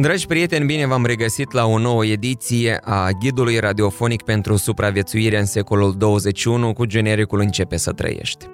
Dragi prieteni, bine v-am regăsit la o nouă ediție a Ghidului Radiofonic pentru Supraviețuire în secolul 21 cu genericul Începe să trăiești.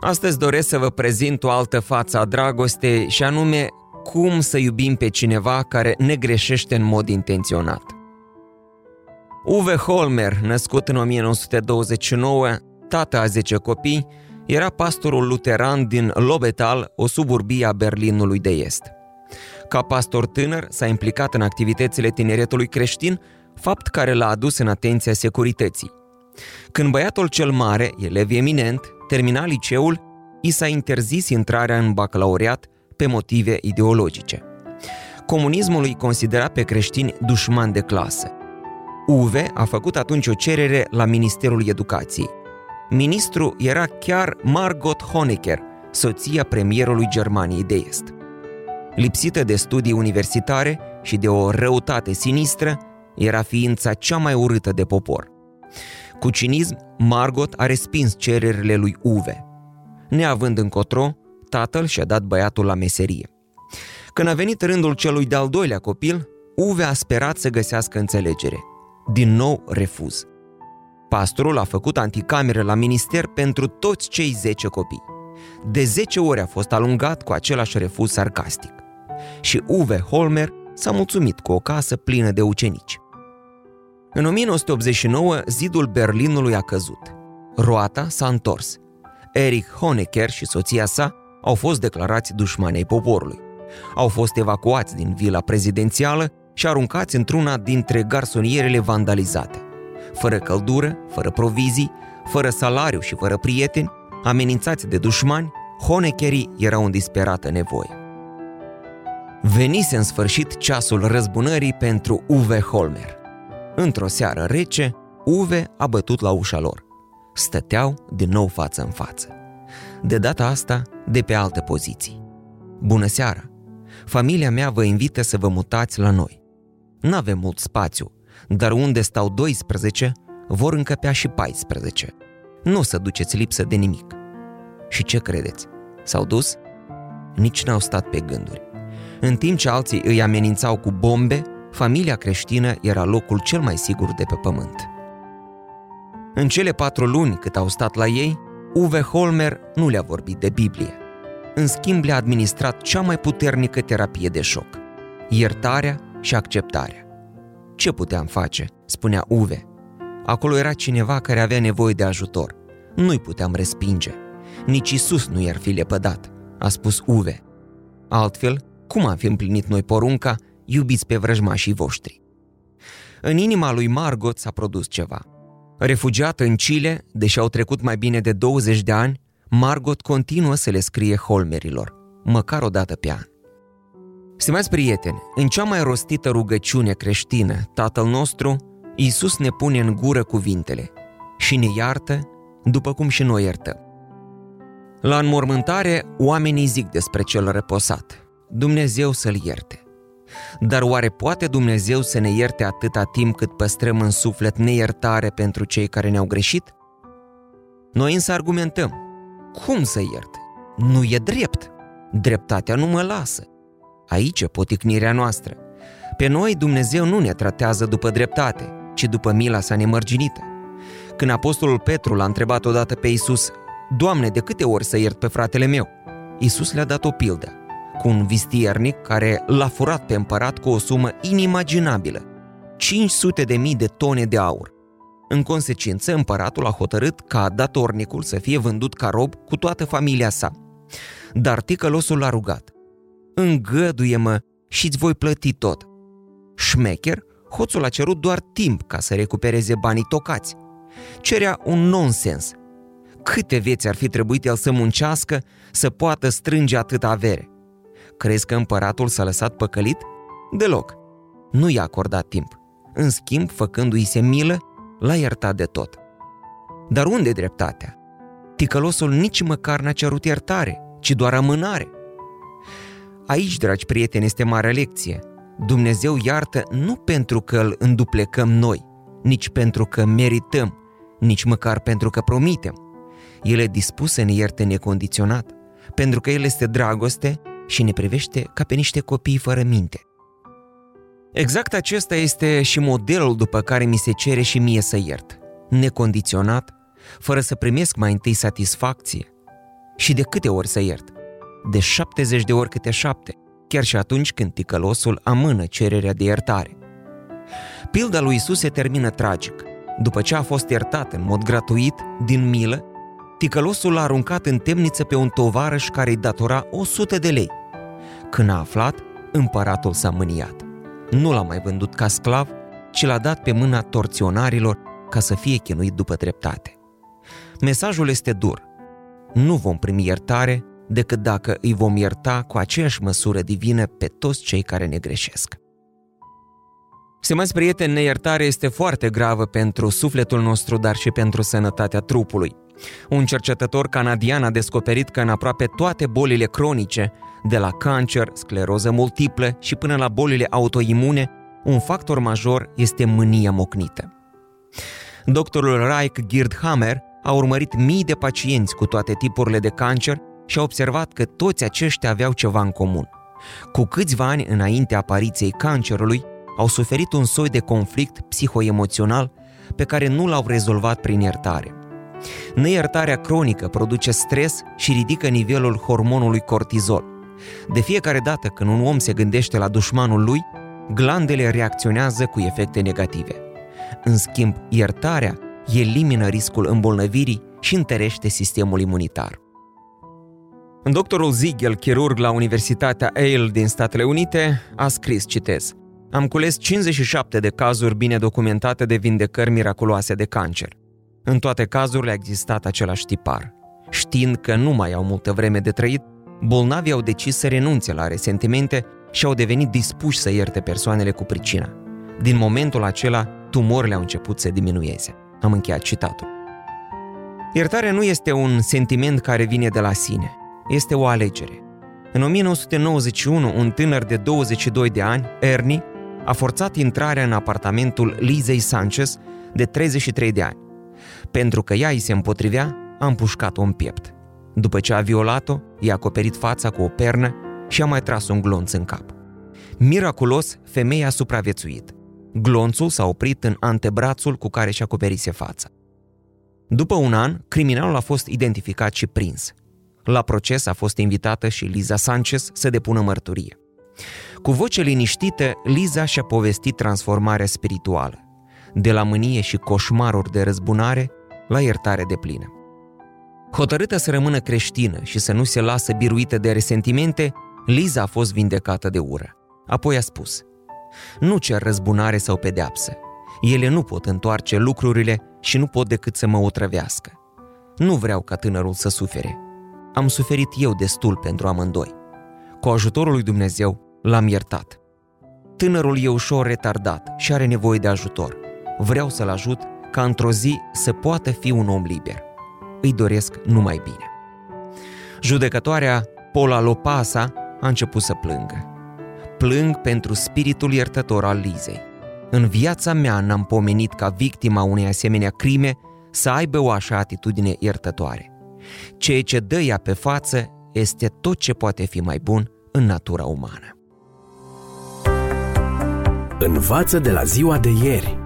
Astăzi doresc să vă prezint o altă față a dragostei și anume cum să iubim pe cineva care ne greșește în mod intenționat. Uwe Holmer, născut în 1929, tată a 10 copii, era pastorul luteran din Lobetal, o suburbie a Berlinului de Est. Ca pastor tânăr, s-a implicat în activitățile tineretului creștin, fapt care l-a adus în atenția securității. Când băiatul cel mare, elev eminent, termina liceul, i s-a interzis intrarea în bacalaureat pe motive ideologice. Comunismul îi considera pe creștini dușman de clasă. Uve a făcut atunci o cerere la Ministerul Educației. Ministru era chiar Margot Honecker, soția premierului Germaniei de Est. Lipsită de studii universitare și de o răutate sinistră, era ființa cea mai urâtă de popor. Cu cinism, Margot a respins cererile lui Uve. Neavând încotro, tatăl și-a dat băiatul la meserie. Când a venit rândul celui de-al doilea copil, Uve a sperat să găsească înțelegere. Din nou refuz. Pastorul a făcut anticameră la minister pentru toți cei 10 copii. De 10 ori a fost alungat cu același refuz sarcastic și Uwe Holmer s-a mulțumit cu o casă plină de ucenici. În 1989, zidul Berlinului a căzut. Roata s-a întors. Erich Honecker și soția sa au fost declarați dușmanei poporului. Au fost evacuați din vila prezidențială și aruncați într-una dintre garsonierele vandalizate. Fără căldură, fără provizii, fără salariu și fără prieteni, amenințați de dușmani, Honeckerii erau în disperată nevoie. Venise în sfârșit ceasul răzbunării pentru Uwe Holmer. Într-o seară rece, Uwe a bătut la ușa lor. Stăteau din nou față în față. De data asta, de pe alte poziții. Bună seara! Familia mea vă invită să vă mutați la noi. N-avem mult spațiu, dar unde stau 12, vor încăpea și 14. Nu o să duceți lipsă de nimic. Și ce credeți? S-au dus? Nici n-au stat pe gânduri. În timp ce alții îi amenințau cu bombe, familia creștină era locul cel mai sigur de pe pământ. În cele patru luni cât au stat la ei, Uwe Holmer nu le-a vorbit de Biblie. În schimb, le-a administrat cea mai puternică terapie de șoc, iertarea și acceptarea. Ce puteam face, spunea Uwe. Acolo era cineva care avea nevoie de ajutor. Nu-i puteam respinge. Nici Isus nu i-ar fi lepădat, a spus Uwe. Altfel, cum am fi împlinit noi porunca, iubiți pe vrăjmașii voștri? În inima lui Margot s-a produs ceva. Refugiată în Chile, deși au trecut mai bine de 20 de ani, Margot continuă să le scrie holmerilor, măcar o dată pe an. Stimați prieteni, în cea mai rostită rugăciune creștină, Tatăl nostru, Iisus ne pune în gură cuvintele și ne iartă după cum și noi iertăm. La înmormântare, oamenii zic despre cel reposat, Dumnezeu să-l ierte. Dar oare poate Dumnezeu să ne ierte atâta timp cât păstrăm în suflet neiertare pentru cei care ne-au greșit? Noi însă argumentăm. Cum să ierte? Nu e drept. Dreptatea nu mă lasă. Aici e poticnirea noastră. Pe noi Dumnezeu nu ne tratează după dreptate, ci după mila sa nemărginită. Când apostolul Petru l-a întrebat odată pe Isus, Doamne, de câte ori să iert pe fratele meu? Isus le-a dat o pildă cu un vistiernic care l-a furat pe împărat cu o sumă inimaginabilă, 500 de mii de tone de aur. În consecință, împăratul a hotărât ca datornicul să fie vândut ca rob cu toată familia sa. Dar ticălosul l-a rugat. Îngăduie-mă și îți voi plăti tot. Șmecher, hoțul a cerut doar timp ca să recupereze banii tocați. Cerea un nonsens. Câte vieți ar fi trebuit el să muncească să poată strânge atâta avere? Crezi că împăratul s-a lăsat păcălit? Deloc. Nu i-a acordat timp. în schimb, făcându-i se milă, l-a iertat de tot. Dar unde dreptatea? Ticălosul nici măcar n-a cerut iertare, ci doar amânare. Aici, dragi prieteni, este mare lecție. Dumnezeu iartă nu pentru că îl înduplecăm noi, nici pentru că merităm, nici măcar pentru că promitem. El e dispus să ne ierte necondiționat, pentru că El este dragoste și ne privește ca pe niște copii fără minte. Exact acesta este și modelul după care mi se cere și mie să iert. Necondiționat, fără să primesc mai întâi satisfacție. Și de câte ori să iert? De 70 de ori câte șapte, chiar și atunci când ticălosul amână cererea de iertare. Pilda lui Isus se termină tragic. După ce a fost iertat în mod gratuit, din milă, ticălosul l-a aruncat în temniță pe un tovarăș care îi datora 100 de lei. Când a aflat, împăratul s-a mâniat. Nu l-a mai vândut ca sclav, ci l-a dat pe mâna torționarilor ca să fie chinuit după dreptate. Mesajul este dur. Nu vom primi iertare decât dacă îi vom ierta cu aceeași măsură divină pe toți cei care ne greșesc. Stimați prieteni, neiertare este foarte gravă pentru sufletul nostru, dar și pentru sănătatea trupului. Un cercetător canadian a descoperit că în aproape toate bolile cronice, de la cancer, scleroză multiplă și până la bolile autoimune, un factor major este mânia mocnită. Doctorul Raik Girdhammer a urmărit mii de pacienți cu toate tipurile de cancer și a observat că toți aceștia aveau ceva în comun. Cu câțiva ani înainte apariției cancerului, au suferit un soi de conflict psihoemoțional pe care nu l-au rezolvat prin iertare. Neiertarea cronică produce stres și ridică nivelul hormonului cortizol. De fiecare dată când un om se gândește la dușmanul lui, glandele reacționează cu efecte negative. În schimb, iertarea elimină riscul îmbolnăvirii și întărește sistemul imunitar. Doctorul Ziegel, chirurg la Universitatea Yale din Statele Unite, a scris, citez, Am cules 57 de cazuri bine documentate de vindecări miraculoase de cancer. În toate cazurile a existat același tipar. Știind că nu mai au multă vreme de trăit, bolnavii au decis să renunțe la resentimente și au devenit dispuși să ierte persoanele cu pricina. Din momentul acela, tumorile au început să diminueze. Am încheiat citatul. Iertarea nu este un sentiment care vine de la sine, este o alegere. În 1991, un tânăr de 22 de ani, Ernie, a forțat intrarea în apartamentul Lizei Sanchez, de 33 de ani. Pentru că ea îi se împotrivea, a împușcat-o în piept. După ce a violat-o, i-a acoperit fața cu o pernă și a mai tras un glonț în cap. Miraculos, femeia a supraviețuit. Glonțul s-a oprit în antebrațul cu care și-a acoperise fața. După un an, criminalul a fost identificat și prins. La proces a fost invitată și Liza Sanchez să depună mărturie. Cu voce liniștită, Liza și-a povestit transformarea spirituală, de la mânie și coșmaruri de răzbunare la iertare de plină. Hotărâtă să rămână creștină și să nu se lasă biruită de resentimente, Liza a fost vindecată de ură. Apoi a spus, nu cer răzbunare sau pedeapsă. Ele nu pot întoarce lucrurile și nu pot decât să mă otrăvească. Nu vreau ca tânărul să sufere. Am suferit eu destul pentru amândoi. Cu ajutorul lui Dumnezeu l-am iertat. Tânărul e ușor retardat și are nevoie de ajutor. Vreau să-l ajut ca într-o zi să poată fi un om liber. Îi doresc numai bine. Judecătoarea Paula Lopasa a început să plângă. Plâng pentru spiritul iertător al Lizei. În viața mea n-am pomenit ca victima unei asemenea crime să aibă o așa atitudine iertătoare. Ceea ce dă ea pe față este tot ce poate fi mai bun în natura umană. Învață de la ziua de ieri.